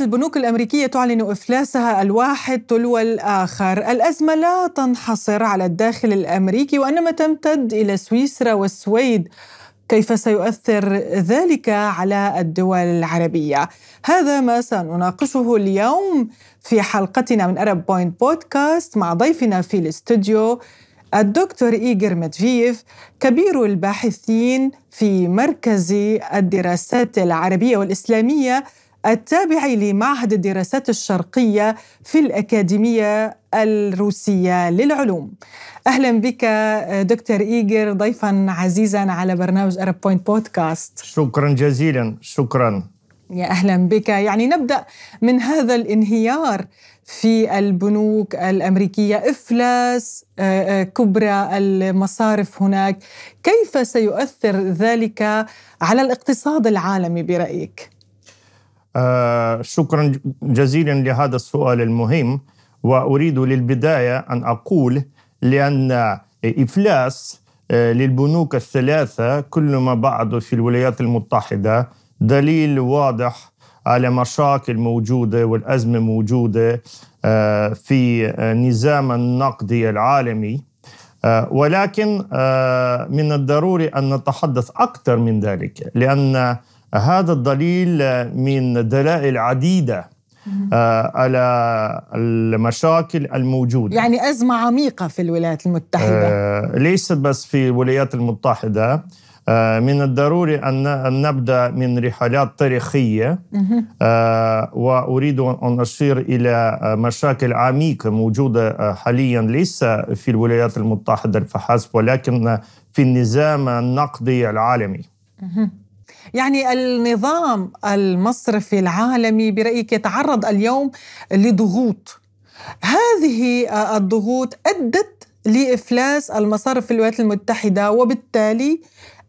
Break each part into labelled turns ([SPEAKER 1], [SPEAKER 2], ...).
[SPEAKER 1] البنوك الأمريكية تعلن إفلاسها الواحد تلو الآخر. الأزمة لا تنحصر على الداخل الأمريكي وإنما تمتد إلى سويسرا والسويد. كيف سيؤثر ذلك على الدول العربية؟ هذا ما سنناقشه اليوم في حلقتنا من Arab Point Podcast مع ضيفنا في الاستوديو الدكتور إيغور ماتفييف كبير الباحثين في مركز الدراسات العربية والإسلامية التابع لمعهد الدراسات الشرقية في الأكاديمية الروسية للعلوم. أهلا بك دكتور إيغور ضيفا عزيزا على برنامج Arab Point Podcast
[SPEAKER 2] شكرا جزيلا. شكرا.
[SPEAKER 1] يا أهلا بك. يعني نبدأ من هذا الانهيار في البنوك الأمريكية. إفلاس آه، آه، كبرى المصارف هناك. كيف سيؤثر ذلك على الاقتصاد العالمي برأيك؟
[SPEAKER 2] آه شكرا جزيلا لهذا السؤال المهم وأريد للبداية أن أقول لأن إفلاس آه، للبنوك الثلاثة كل ما بعد في الولايات المتحدة دليل واضح على مشاكل موجودة والأزمة موجودة آه، في النظام النقدي العالمي. ولكن من الضروري أن نتحدث أكثر من ذلك لأن هذا الدليل من دلائل عديدة آه، على المشاكل الموجودة.
[SPEAKER 1] يعني أزمة عميقة في الولايات المتحدة.
[SPEAKER 2] آه، ليست بس في الولايات المتحدة آه، من الضروري أن نبدأ من رحلات تاريخية وأريد أن أشير إلى مشاكل عميقة موجودة حاليا ليس في الولايات المتحدة فحسب ولكن في النظام النقدي العالمي.
[SPEAKER 1] يعني النظام المصرفي العالمي برأيك يتعرض اليوم لضغوط هذه الضغوط أدت لإفلاس المصارف في الولايات المتحدة وبالتالي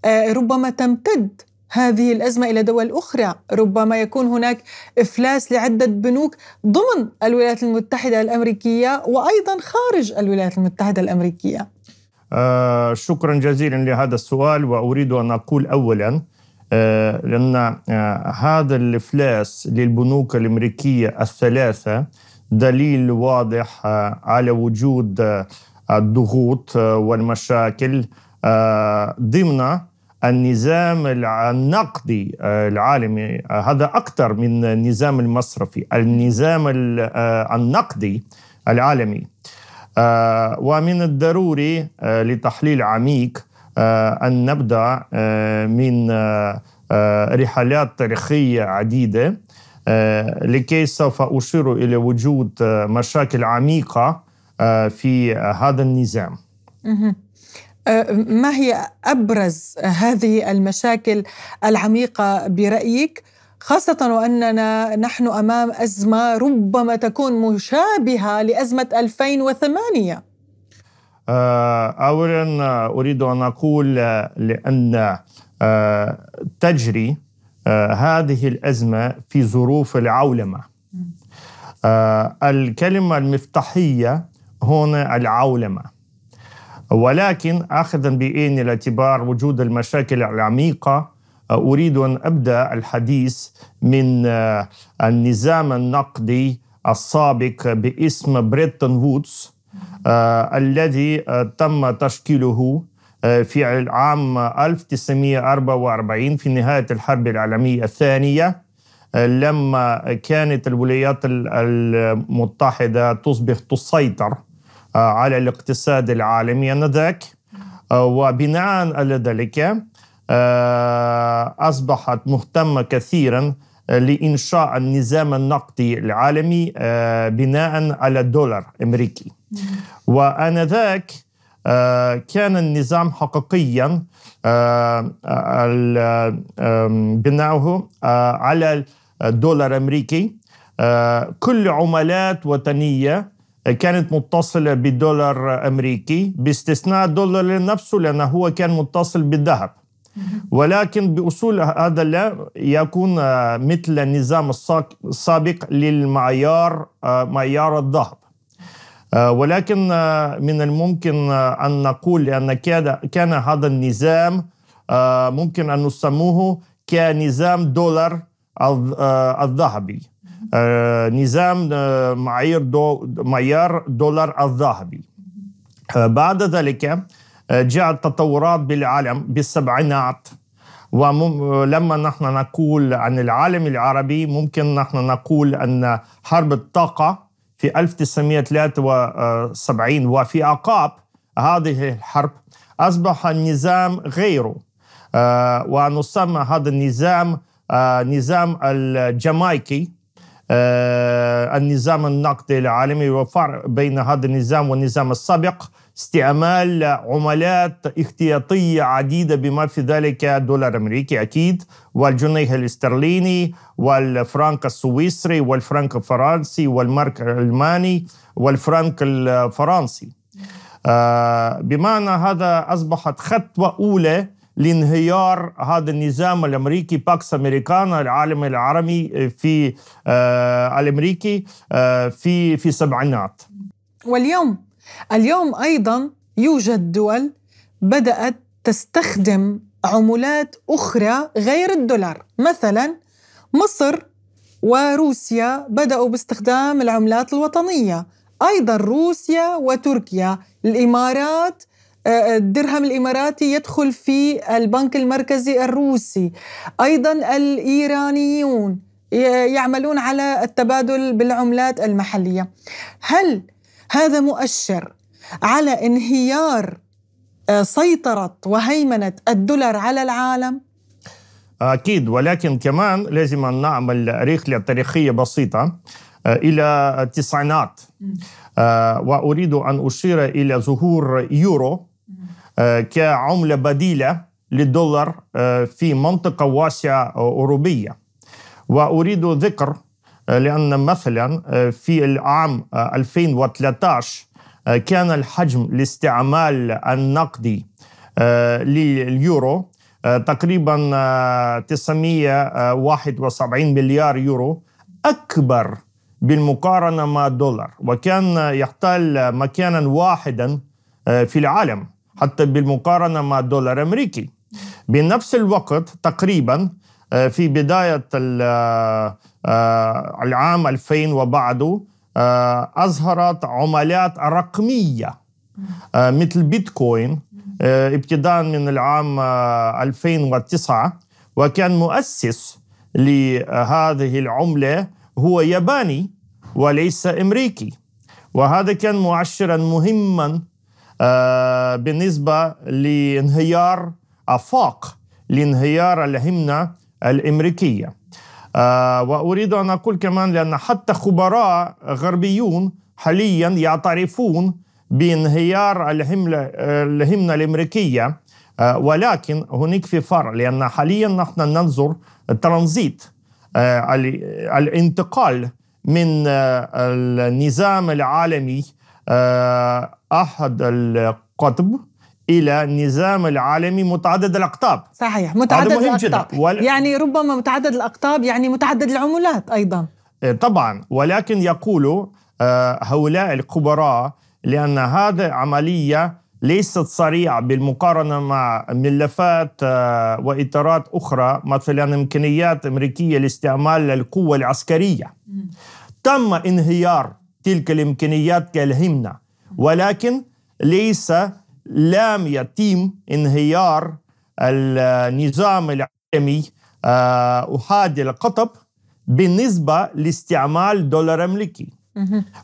[SPEAKER 1] آه، ربما تمتد هذه الأزمة إلى دول أخرى، ربما يكون هناك إفلاس لعدة بنوك ضمن الولايات المتحدة الأمريكية وأيضا خارج الولايات المتحدة الأمريكية.
[SPEAKER 2] آه شكرا جزيلا لهذا السؤال وأريد أن أقول اولا آه، لأن آه، هذا الإفلاس للبنوك الأمريكية الثلاثة دليل واضح آه، على وجود الضغوط والمشاكل ضمن النظام النقدي العالمي. هذا أكثر من النظام المصرفي النظام النقدي العالمي. ومن الضروري لتحليل عميق آه، أن نبدأ آه، من آه، رحلات تاريخية عديدة لكي سوف أشير إلى وجود مشاكل عميقة في هذا النظام.
[SPEAKER 1] ما هي أبرز هذه المشاكل العميقة برأيك؟ خاصة وأننا نحن أمام أزمة ربما تكون مشابهة لأزمة 2008
[SPEAKER 2] آه، اولا آه، أريد أن أقول آه، لأن تجري هذه الأزمة في ظروف العولمة. الكلمة المفتاحية هنا العولمة. ولكن اخذا بعين الاعتبار وجود المشاكل العميقة أريد أن أبدأ الحديث من النظام النقدي السابق باسم بريتون وودز. آه، الذي آه، تم تشكيله آه، في العام 1944 في نهاية الحرب العالمية الثانية لما كانت الولايات المتحدة تصبح تسيطر على الاقتصاد العالمي آنذاك. وبناء على ذلك أصبحت مهتمة كثيرا لإنشاء النظام النقدي العالمي بناء على الدولار الأمريكي وآنذاك آه، كان النظام حقيقيا آه، بناؤه آه، على الدولار الامريكي كل عملات وطنية كانت متصلة بالدولار الامريكي باستثناء الدولار نفسه لأنه هو كان متصل بالذهب. ولكن بأصول هذا لا يكون مثل النظام السابق للمعيار معيار الذهب. ولكن آه، من الممكن آه، أن نقول أن كان هذا النظام ممكن أن نسموه كنظام دولار الذهبي. نظام معايير دو معيار دولار الذهبي. بعد ذلك جاءت تطورات بالعالم بالسبعينات. ولما نحن نقول عن العالم العربي ممكن نحن نقول أن حرب الطاقة في 1973 وفي أعقاب هذه الحرب أصبح النظام غيره. آه، ونسمى هذا النظام آه، نظام الجامايكي. النظام النقدي العالمي وفرق بين هذا النظام والنظام السابق استعمال عملات احتياطية عديدة بما في ذلك دولار أمريكي أكيد والجنيه الاسترليني والفرنك السويسري والفرنك الفرنسي والمارك الألماني والفرنك الفرنسي. بمعنى هذا أصبحت خطوة أولى لانهيار هذا النظام الأمريكي باكس امريكانا العالم العربي في آه الأمريكي آه في في السبعينات.
[SPEAKER 1] واليوم اليوم أيضا يوجد دول بدأت تستخدم عملات أخرى غير الدولار. مثلا مصر وروسيا بدأوا باستخدام العملات الوطنية. أيضا روسيا وتركيا الإمارات الدرهم الإماراتي يدخل في البنك المركزي الروسي. أيضا الإيرانيون يعملون على التبادل بالعملات المحلية. هل هذا مؤشر على انهيار آه، سيطرة وهيمنة الدولار على العالم؟
[SPEAKER 2] أكيد ولكن كمان لازم نعمل رحلة تاريخية بسيطة آه، إلى التسعينات. آه، وأريد أن أشير إلى ظهور يورو. كعملة بديلة للدولار آه، في منطقة واسعة أوروبية. وأريد ذكر آه، لأن مثلا في العام 2013 كان الحجم الاستعمال النقدي لليورو تقريبا 971 مليار يورو أكبر بالمقارنة مع الدولار. وكان يحتل مكانا واحدا في العالم. حتى بالمقارنة مع الدولار الأمريكي. بنفس الوقت تقريبا آه، في بداية آه، العام 2000 وبعده آه، أظهرت عملات رقمية مثل بيتكوين ابتداء من العام 2009 وكان مؤسس لهذه العملة هو ياباني وليس أمريكي. وهذا كان مؤشرا مهما آه، بالنسبة لانهيار آفاق لانهيار الهمنة الأمريكية. آه، وأريد أن أقول كمان لأن حتى خبراء غربيون حاليا يعترفون بانهيار الهمنة الأمريكية. آه، ولكن هناك في فرق لأن حاليا نحن ننظر ترانزيت الانتقال من النظام العالمي أحد القطب إلى النظام العالمي متعدد الأقطاب.
[SPEAKER 1] صحيح متعدد الأقطاب. وال... يعني ربما متعدد الأقطاب يعني متعدد العملات أيضا.
[SPEAKER 2] إيه، طبعا. ولكن يقولوا آه، هؤلاء الخبراء لأن هذه عملية ليست سريعة بالمقارنة مع ملفات آه، وإطارات أخرى مثلا إمكانيات أمريكية لاستعمال القوة العسكرية. تم انهيار تلك الإمكانيات كالهمنة. ولكن ليس لم يتم انهيار النظام العالمي أحادي آه، القطب بالنسبة لاستعمال دولار أمريكي.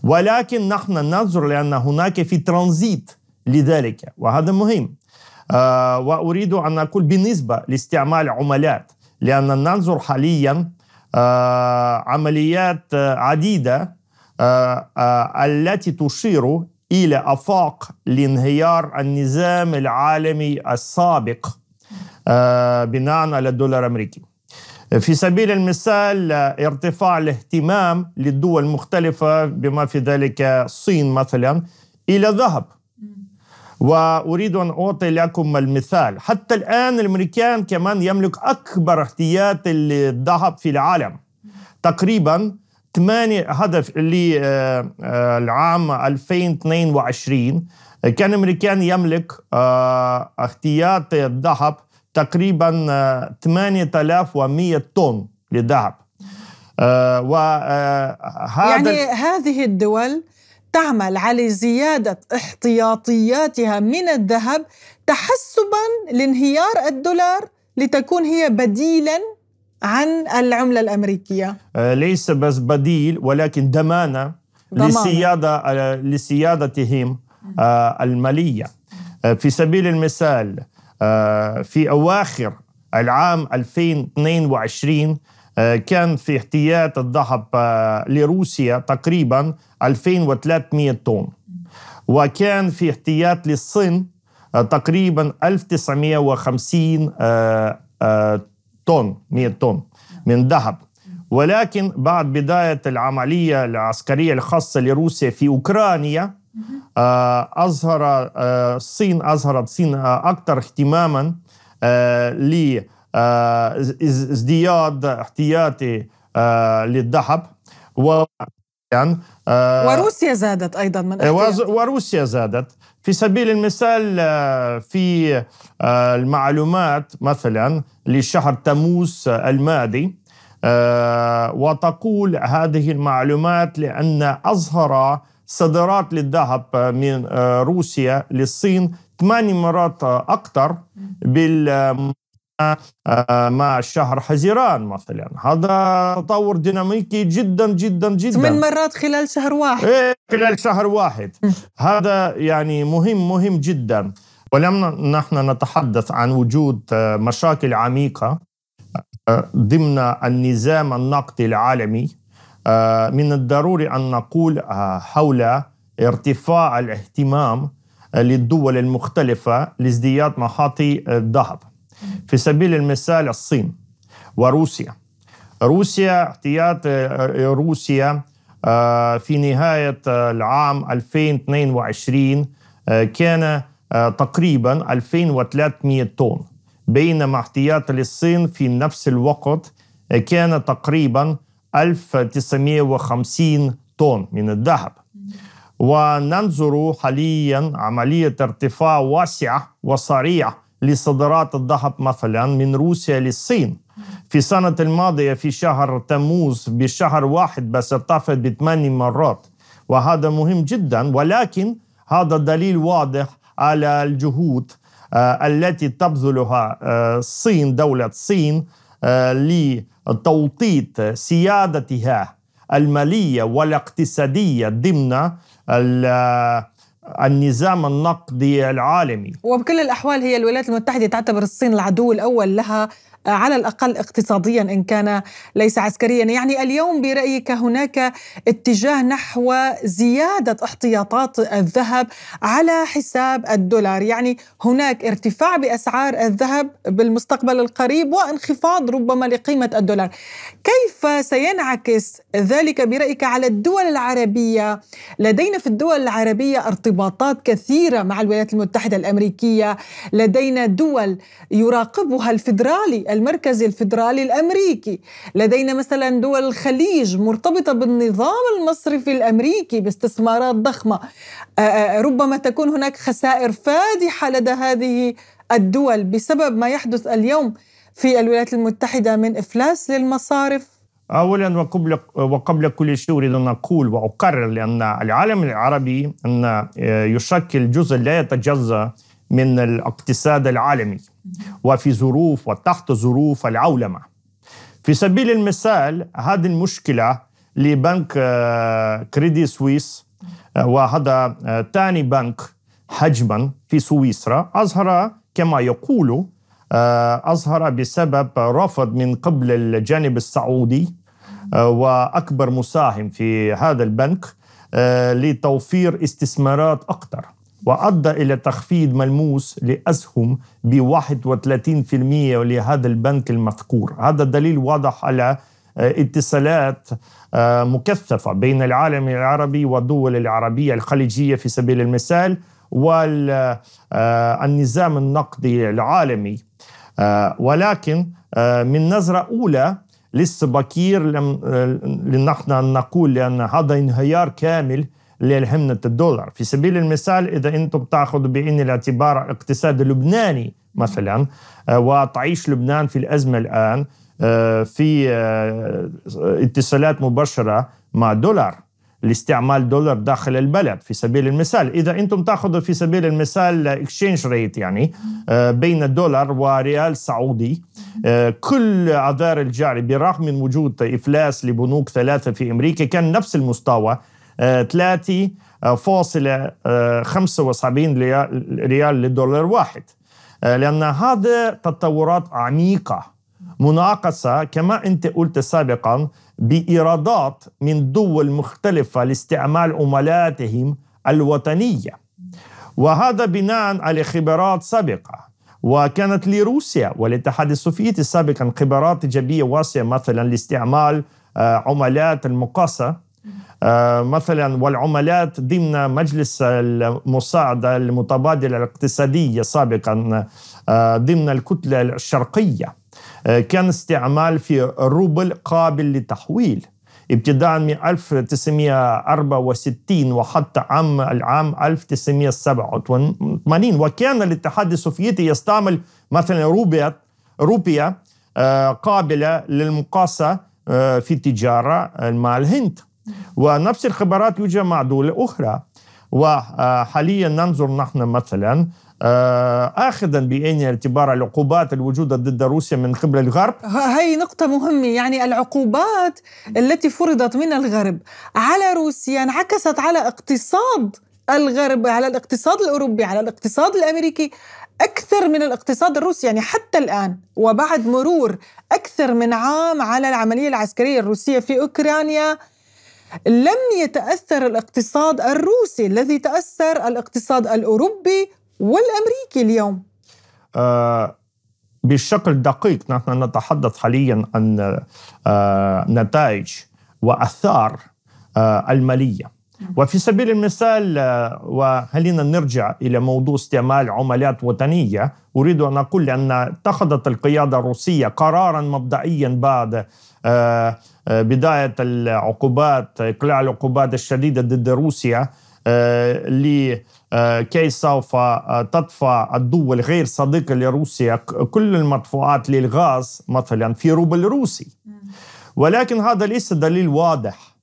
[SPEAKER 2] ولكن نحن ننظر لأن هناك في ترانزيت لذلك وهذا مهم. آه، وأريد أن أقول بالنسبة لاستعمال عملات لأن ننظر حاليا آه، عمليات عديدة التي تشير إلى أفاق لانهيار النظام العالمي السابق آه، بناء على الدولار الأمريكي. في سبيل المثال ارتفاع الاهتمام للدول المختلفة بما في ذلك الصين مثلا إلى الذهب وأريد أن أعطي لكم المثال. حتى الآن الأمريكان كمان يملك أكبر احتياط للذهب في العالم. تقريبا ثمانية هدف اللي آه، آه، العام 2022 كان الامريكان يملك آه، احتياط الذهب تقريبا 8100 طن للذهب
[SPEAKER 1] وهذا يعني هذه الدول تعمل على زيادة احتياطياتها من الذهب تحسبا لانهيار الدولار لتكون هي بديلا عن العملة الأمريكية.
[SPEAKER 2] ليس بس بديل ولكن دمانة, لسيادة لسيادتهم المالية. في سبيل المثال في أواخر العام 2022 كان في احتياط الذهب لروسيا تقريبا 2300 طن. وكان في احتياط للصين تقريبا 1950 طن 100 طن من ذهب. ولكن بعد بداية العملية العسكرية الخاصة لروسيا في أوكرانيا أظهر الصين أظهرت الصين أكثر اهتماما لازدياد احتياطي للذهب.
[SPEAKER 1] و يعني وروسيا زادت أيضا من
[SPEAKER 2] وروسيا زادت. في سبيل المثال في المعلومات مثلا لشهر تموز الماضي وتقول هذه المعلومات لأن اظهر صادرات للذهب من روسيا للصين ثماني مرات أكثر بال مع شهر حزيران مثلا. هذا تطور ديناميكي جدا جدا جدا.
[SPEAKER 1] من مرات خلال شهر واحد.
[SPEAKER 2] إيه خلال شهر واحد. هذا يعني مهم مهم جدا. ولما نحن نتحدث عن وجود مشاكل عميقة ضمن النظام النقدي العالمي. من الضروري أن نقول حول ارتفاع الاهتمام للدول المختلفة لازدياد محاطي الذهب. في سبيل المثال الصين وروسيا. روسيا احتياط روسيا في نهاية العام 2022 كان تقريبا 2300 طن. بينما احتياط للصين في نفس الوقت كان تقريبا 1950 طن من الذهب. وننظر حاليا عملية ارتفاع واسعة وسريعة لصادرات الذهب مثلا من روسيا للصين. في السنة الماضية في شهر تموز بشهر واحد بس ارتفعت بثماني مرات وهذا مهم جدا ولكن هذا دليل واضح على الجهود التي تبذلها الصين دولة الصين لتوطيد سيادتها المالية والاقتصادية ضمن النظام النقدي العالمي.
[SPEAKER 1] وبكل الأحوال هي الولايات المتحدة تعتبر الصين العدو الأول لها على الأقل اقتصاديا إن كان ليس عسكريا، يعني اليوم برأيك هناك اتجاه نحو زيادة احتياطات الذهب على حساب الدولار، يعني هناك ارتفاع بأسعار الذهب بالمستقبل القريب وانخفاض ربما لقيمة الدولار. كيف سينعكس ذلك برأيك على الدول العربية؟ لدينا في الدول العربية ارتباطات كثيرة مع الولايات المتحدة الأمريكية، لدينا دول يراقبها الفدرالي المركزي الفدرالي الأمريكي. لدينا مثلا دول الخليج مرتبطة بالنظام المصرفي الأمريكي باستثمارات ضخمة. ربما تكون هناك خسائر فادحة لدى هذه الدول بسبب ما يحدث اليوم في الولايات المتحدة من إفلاس للمصارف.
[SPEAKER 2] اولا وقبل وقبل كل شيء أريد أن أقول وأقرر لأن العالم العربي أن يشكل جزء لا يتجزأ من الاقتصاد العالمي وفي ظروف وتحت ظروف العولمة. في سبيل المثال هذه المشكلة لبنك آه، كريدي سويس آه، وهذا ثاني بنك حجما في سويسرا أظهر كما يقول آه، أظهر بسبب رفض من قبل الجانب السعودي وأكبر مساهم في هذا البنك لتوفير استثمارات أكثر وأدى إلى تخفيض ملموس لأسهم ب 31% لهذا البنك المذكور. هذا دليل واضح على آه، اتصالات آه، مكثفة بين العالم العربي والدول العربية الخليجية في سبيل المثال والنظام آه، النقدي العالمي. ولكن من نظرة أولى لسه بكير لنحن نقول لأن هذا انهيار كامل لهمنة الدولار. في سبيل المثال إذا أنتم تأخذوا بعين الاعتبار الاقتصاد اللبناني مثلا آه، وتعيش لبنان في الأزمة الآن في اتصالات مباشرة مع دولار لاستعمال دولار داخل البلد. في سبيل المثال إذا أنتم تأخذوا في سبيل المثال exchange rate يعني بين الدولار وريال سعودي كل آذار الجاري برغم من وجود إفلاس لبنوك ثلاثة في أمريكا كان نفس المستوى 3 فاصلة 75 ريال لدولار واحد. لأن هذا تطورات عميقة متناقضة كما أنت قلت سابقا بإيرادات من دول مختلفة لاستعمال عملاتهم الوطنية. وهذا بناء على خبرات سابقة وكانت لروسيا والاتحاد السوفيتي سابقا خبرات إيجابية واسعة مثلا لاستعمال عملات المقاصة. آه، مثلا والعملات ضمن مجلس المساعدة المتبادلة الاقتصادية سابقا آه، ضمن الكتلة الشرقية آه، كان استعمال في روبل قابل للتحويل ابتداء من 1964 وحتى عام العام 1987 وكان الاتحاد السوفيتي يستعمل مثلا روبيا روبيا قابلة للمقاصة في التجارة مع الهند. ونفس الخبرات يوجد مع دول أخرى. وحاليا ننظر نحن مثلا آه، اخذا بعين الاعتبار العقوبات الموجوده ضد روسيا من قبل الغرب.
[SPEAKER 1] هي نقطة مهمة يعني العقوبات التي فرضت من الغرب على روسيا انعكست على اقتصاد الغرب على الاقتصاد الأوروبي على الاقتصاد الأمريكي أكثر من الاقتصاد الروسي. يعني حتى الآن وبعد مرور أكثر من عام على العملية العسكرية الروسية في أوكرانيا لم يتأثر الاقتصاد الروسي الذي تأثر الاقتصاد الأوروبي والأمريكي اليوم.
[SPEAKER 2] آه بشكل دقيق نحن نتحدث حاليا عن آه نتائج وآثار آه المالية. وفي سبيل المثال آه، وخلينا نرجع إلى موضوع استعمال عملات وطنية. أريد أن أقول ان اتخذت القيادة الروسية قرارا مبدئيا بعد آه، بداية العقوبات إقلاع العقوبات الشديدة ضد روسيا لكي سوف تدفع الدول غير صديقة لروسيا كل المدفوعات للغاز مثلا في روبل روسي. ولكن هذا ليس دليل واضح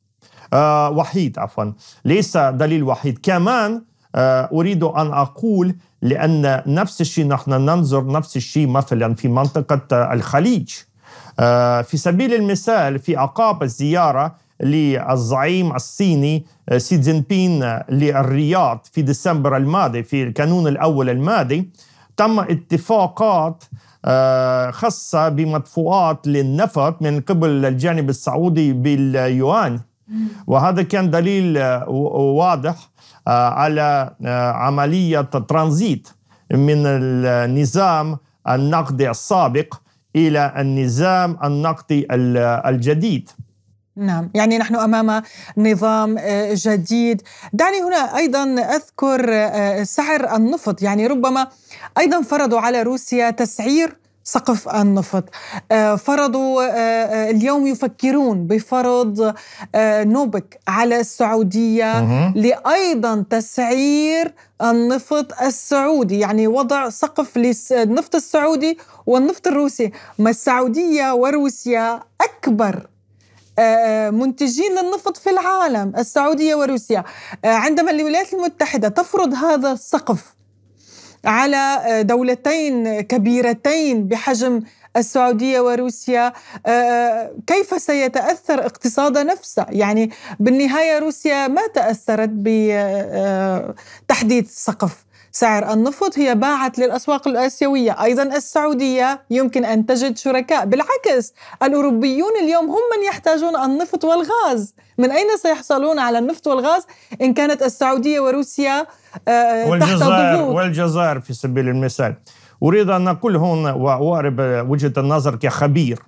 [SPEAKER 2] آه وحيد عفوا ليس دليل وحيد. كمان آه أريد أن أقول لأن نفس الشيء نحن ننظر نفس الشيء مثلا في منطقة الخليج. آه في سبيل المثال في أعقاب الزيارة للزعيم الصيني آه، سي جين بين للرياض في ديسمبر الماضي في الكانون الأول الماضي تم اتفاقات آه، خاصة بمدفوعات للنفط من قبل الجانب السعودي باليوان. وهذا كان دليل آه، واضح آه، على آه، عملية ترانزيت من النظام النقدي السابق إلى النظام النقدي الجديد.
[SPEAKER 1] نعم يعني نحن أمام نظام جديد. دعني هنا أيضا أذكر سعر النفط. يعني ربما أيضا فرضوا على روسيا تسعير سقف النفط. آه، فرضوا آه، آه، اليوم يفكرون بفرض نوبك على السعودية لأيضا تسعير النفط السعودي يعني وضع سقف للنفط السعودي والنفط الروسي. ما السعودية وروسيا أكبر منتجين للنفط في العالم السعودية وروسيا. عندما الولايات المتحدة تفرض هذا السقف على دولتين كبيرتين بحجم السعودية وروسيا. آه، كيف سيتأثر اقتصاد نفسه؟ يعني بالنهاية روسيا ما تأثرت بتحديد سقف. سعر النفط هي باعت للأسواق الآسيوية، أيضا السعودية يمكن أن تجد شركاء، بالعكس الأوروبيون اليوم هم من يحتاجون النفط والغاز، من أين سيحصلون على النفط والغاز؟ إن كانت السعودية وروسيا
[SPEAKER 2] آه، والجزائر والجزائر في سبيل المثال. أريد أن أقول هنا وأعرب وجهة النظر كخبير.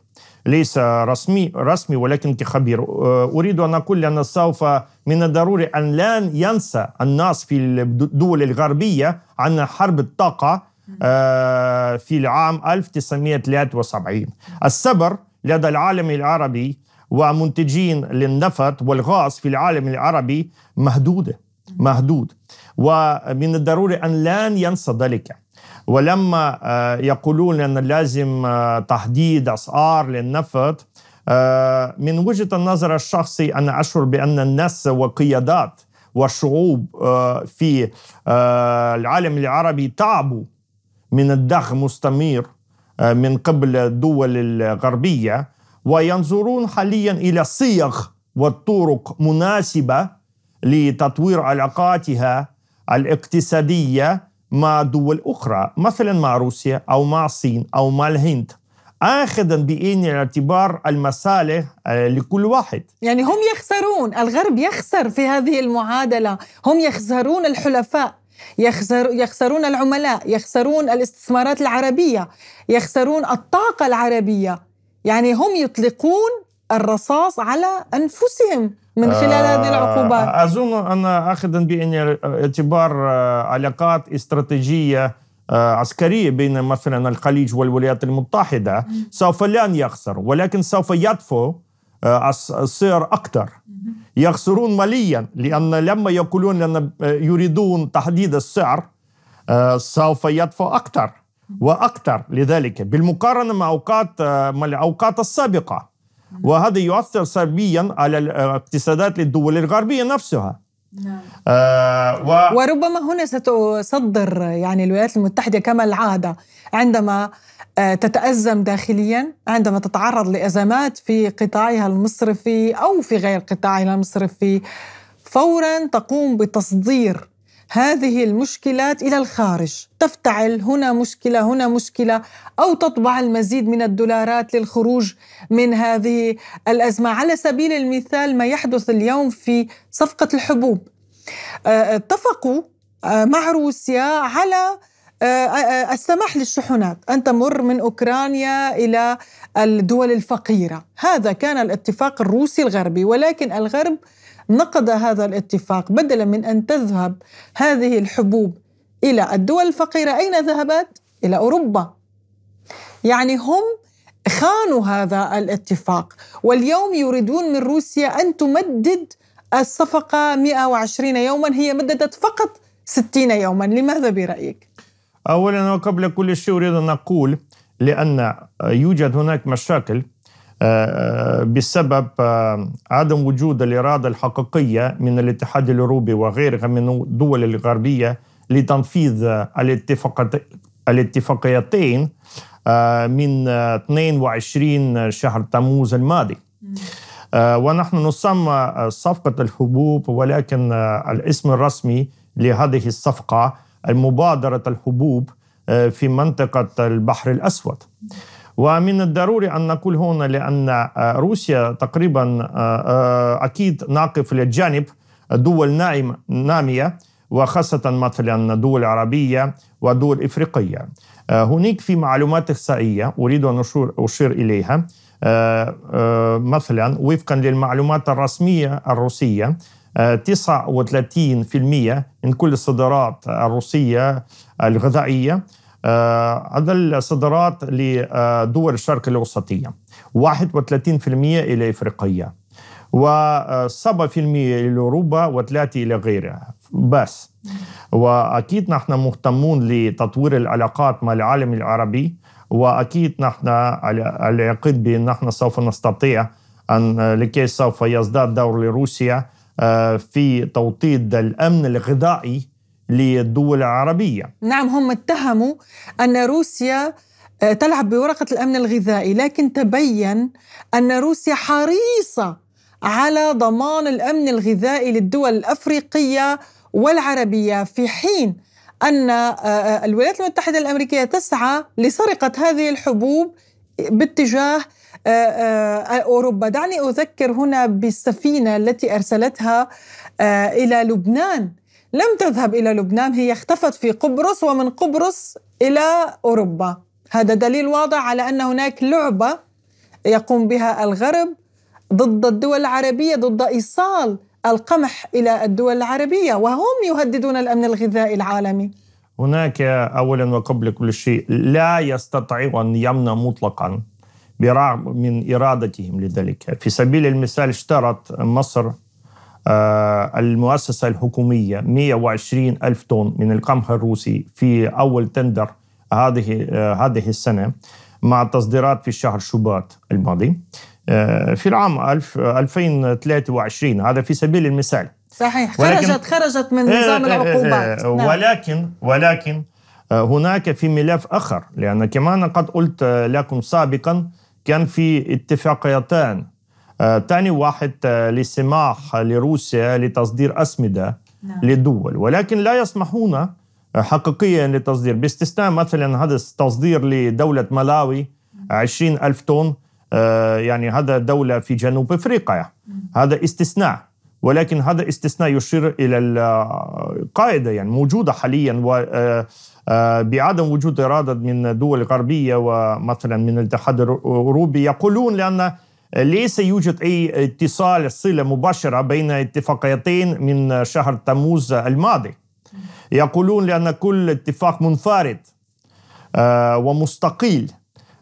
[SPEAKER 2] ليس رسمي رسمي ولكن كخبير. آه، أريد أن أقول ان سوف من الضروري أن لا ينسى الناس في الدول الغربية عن حرب الطاقة آه، في العام 1973 السبر لدى العالم العربي ومنتجين للنفط والغاز في العالم العربي مهدودة مهدود. ومن الضروري أن لا ينسى ذلك. ولما يقولون أن لازم تحديد أسعار للنفط من وجهة النظر الشخصي أنا أشعر بأن الناس والقيادات والشعوب في العالم العربي تعبوا من الضخ مستمر من قبل الدول الغربية وينظرون حاليا إلى صيغ والطرق مناسبة لتطوير علاقاتها الاقتصادية مع دول أخرى مثلا مع روسيا أو مع الصين أو مع الهند. اخذا بعين الاعتبار المصالح آه، لكل واحد.
[SPEAKER 1] يعني هم يخسرون الغرب يخسر في هذه المعادلة. هم يخسرون الحلفاء يخسر يخسرون العملاء يخسرون الاستثمارات العربية يخسرون الطاقة العربية. يعني هم يطلقون الرصاص على أنفسهم. من خلال هذه العقوبات.
[SPEAKER 2] آه، أظن أن اخذا بعين الاعتبار آه، علاقات استراتيجية آه، عسكرية بين مثلا الخليج والولايات المتحدة سوف لن يخسر ولكن سوف يدفع آه، السعر أكثر. يخسرون ماليا لأن لما يقولون أن يريدون تحديد السعر آه، سوف يدفع أكثر. وأكثر لذلك بالمقارنة مع أوقات مع الأوقات السابقة. وهذا يؤثر سلبيا على الاقتصادات للدول الغربية نفسها
[SPEAKER 1] نعم. آه و... وربما هنا ستصدر يعني الولايات المتحدة كما العادة عندما آه تتأزم داخليا عندما تتعرض لأزمات في قطاعها المصرفي أو في غير قطاعها المصرفي فورا تقوم بتصدير هذه المشكلات إلى الخارج، تفتعل هنا مشكلة هنا مشكلة أو تطبع المزيد من الدولارات للخروج من هذه الأزمة، على سبيل المثال ما يحدث اليوم في صفقة الحبوب. آه، اتفقوا آه، مع روسيا على آه، السماح للشحنات أن تمر من أوكرانيا إلى الدول الفقيرة. هذا كان الاتفاق الروسي الغربي ولكن الغرب نقض هذا الاتفاق بدلا من أن تذهب هذه الحبوب إلى الدول الفقيرة أين ذهبت؟ إلى أوروبا. يعني هم خانوا هذا الاتفاق واليوم يريدون من روسيا أن تمدد الصفقة 120 يوما هي مددت فقط 60 يوما، لماذا برأيك؟
[SPEAKER 2] اولا وقبل كل شيء أريد أن أقول لأن يوجد هناك مشاكل بسبب آه، عدم وجود الإرادة الحقيقية من الاتحاد الأوروبي وغيرها من الدول الغربية لتنفيذ الاتفاقيتين آه، من 22 شهر تموز الماضي. ونحن نسمى صفقة الحبوب ولكن الاسم الرسمي لهذه الصفقة المبادرة الحبوب في منطقة البحر الأسود. ومن الضروري أن نقول هنا لأن آه، روسيا تقريبا آه، آه، أكيد نقف لجانب دول نائم نامية وخاصة مثلا دول عربية ودول إفريقية. هناك في معلومات إحصائية أريد أن أشير إليها. مثلا وفقا للمعلومات الرسمية الروسية 39% من كل الصادرات الروسية الغذائية هذا الصادرات لدول الشرق الأوسطية. 31% إلى إفريقيا. و7% إلى أوروبا و3 إلى غيرها. بس. وأكيد نحن مهتمون لتطوير العلاقات مع العالم العربي. وأكيد نحن على اليقين بأن نحن سوف نستطيع أن لكي سوف يزداد دور لروسيا في توطيد الأمن الغذائي للدول العربية.
[SPEAKER 1] نعم هم اتهموا أن روسيا آه، تلعب بورقة الأمن الغذائي لكن تبين أن روسيا حريصة على ضمان الأمن الغذائي للدول الأفريقية والعربية في حين أن آه، آه، الولايات المتحدة الأمريكية تسعى لسرقة هذه الحبوب باتجاه أوروبا. دعني أذكر هنا بالسفينة التي أرسلتها إلى لبنان. لم تذهب إلى لبنان هي اختفت في قبرص ومن قبرص إلى أوروبا. هذا دليل واضح على أن هناك لعبة يقوم بها الغرب ضد الدول العربية ضد إيصال القمح إلى الدول العربية وهم يهددون الأمن الغذائي العالمي.
[SPEAKER 2] هناك أولا وقبل كل شيء لا يستطيع أن يمنع مطلقا برغم من إرادتهم لذلك. في سبيل المثال اشترت مصر المؤسسة الحكومية 120 ألف طن من القمح الروسي في أول تندر هذه هذه السنة مع التصديرات في شهر شباط الماضي. في العام 2023 هذا في سبيل المثال.
[SPEAKER 1] صحيح. خرجت خرجت من نظام العقوبات.
[SPEAKER 2] نعم. ولكن ولكن هناك في ملف آخر لأن كمان قد قلت لكم سابقا كان في اتفاقيتان ثاني واحد للسماح لروسيا لتصدير أسمدة نعم. للدول. ولكن لا يسمحون حقيقيا للتصدير باستثناء مثلا هذا التصدير لدولة ملاوي 20 ألف طن يعني هذا دولة في جنوب أفريقيا. هذا استثناء. ولكن هذا استثناء يشير إلى القاعدة يعني موجودة حاليا بعدم وجود إرادة من الدول الغربية ومثلا من الاتحاد الأوروبي. يقولون لأن ليس يوجد أي اتصال صلة مباشرة بين اتفاقيتين من شهر تموز الماضي. يقولون لأن كل اتفاق منفرد ومستقيل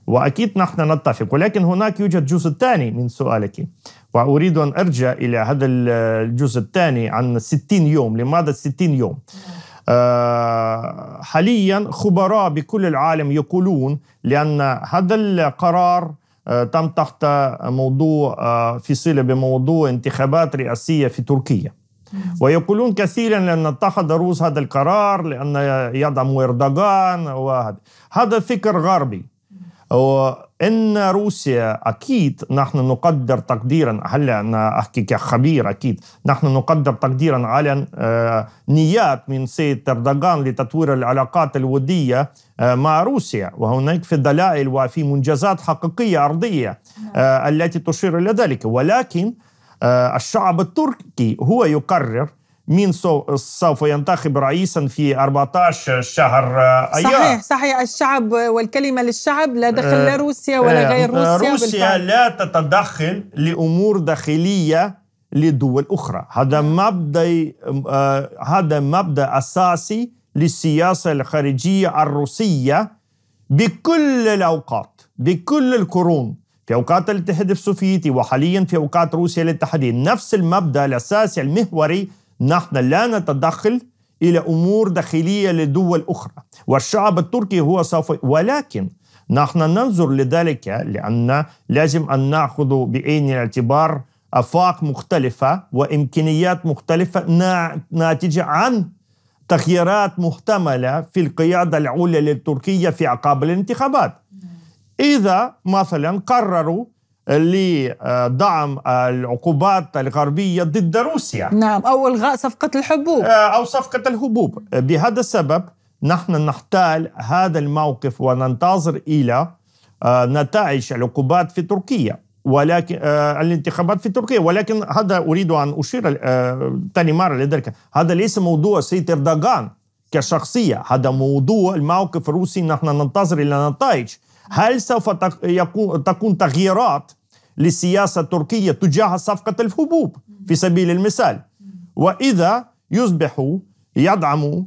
[SPEAKER 2] وأكيد نحن نتفق ولكن هناك يوجد جزء ثاني من سؤالك وأريد أن أرجع إلى هذا الجزء الثاني عن 60 يوم. لماذا 60 يوم؟ حاليا خبراء بكل العالم يقولون لأن هذا القرار تم تحت موضوع في صلة بموضوع انتخابات رئاسية في تركيا. ويقولون كثيرا لأن اتخذ روس هذا القرار لأن يدعم إردوغان وهذا. هذا فكر غربي. وإن روسيا أكيد نحن نقدر تقديرا هلا أنا أحكي كخبير أكيد نحن نقدر تقديرا على نيات من سيد إردوغان لتطوير العلاقات الودية مع روسيا. وهناك في دلائل وفي منجزات حقيقية أرضية التي تشير إلى ذلك. ولكن الشعب التركي هو يقرر مين سوف ينتخب رئيسا في 14 شهر
[SPEAKER 1] ايار صحيح صحيح. الشعب والكلمة للشعب لا دخل لا روسيا ولا غير روسيا
[SPEAKER 2] روسيا بالفعل. لا تتدخل لأمور داخلية لدول أخرى. هذا مبدأ هذا مبدأ أساسي للسياسة الخارجية الروسية بكل الأوقات بكل القرون. في أوقات الاتحاد السوفيتي وحاليا في أوقات روسيا الاتحاديه نفس المبدأ الأساسي المحوري نحن لا نتدخل إلى أمور داخلية لدول أخرى والشعب التركي هو سوف ولكن نحن ننظر لذلك لأن لازم أن نأخذ بعين الاعتبار آفاق مختلفة وإمكانيات مختلفة ناتجة عن تغييرات محتملة في القيادة العليا لتركيا في عقاب الانتخابات. إذا مثلا قرروا لدعم العقوبات الغربية ضد روسيا.
[SPEAKER 1] نعم أو إلغاء صفقة الحبوب.
[SPEAKER 2] أو صفقة الحبوب. بهذا السبب نحن نحتال هذا الموقف وننتظر إلى نتائج العقوبات في تركيا. ولكن الانتخابات في تركيا. ولكن هذا أريد أن أشير ثاني مرة لذلك. هذا ليس موضوع سيد إردوغان كشخصية. هذا موضوع الموقف الروسي. نحن ننتظر إلى نتائج. هل سوف تكون تغييرات للسياسة التركية تجاه صفقة الحبوب في سبيل المثال؟ وإذا يصبحوا يدعموا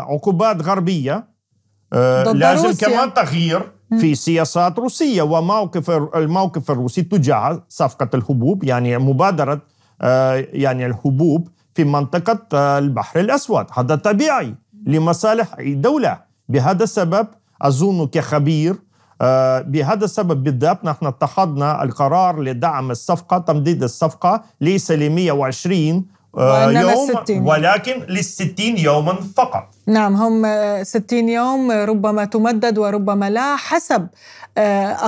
[SPEAKER 2] عقوبات غربية لازم روسيا. كمان تغيير في سياسات روسية وموقف الموقف الروسي تجاه صفقة الحبوب يعني مبادرة يعني الحبوب في منطقة البحر الأسود. هذا طبيعي لمصالح أي دولة بهذا السبب أظن كخبير. بهذا السبب بالذات نحن اتخذنا القرار لدعم الصفقة تمديد الصفقة ليس ل 120 يوم 60. ولكن للستين يوما فقط.
[SPEAKER 1] نعم هم 60 يوم ربما تمدد وربما لا حسب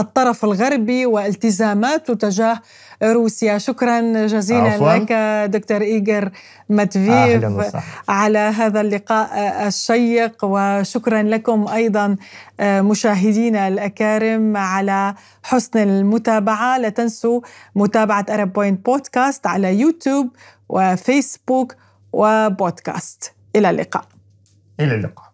[SPEAKER 1] الطرف الغربي والتزاماته تجاه روسيا. شكرا جزيلا عفواً. لك دكتور إيجر ماتفيف على هذا اللقاء الشيق. وشكرا لكم أيضا مشاهدينا الأكارم على حسن المتابعة. لا تنسوا متابعة أرب بوينت بودكاست على يوتيوب وفيسبوك وبودكاست. إلى اللقاء.
[SPEAKER 2] إلى اللقاء.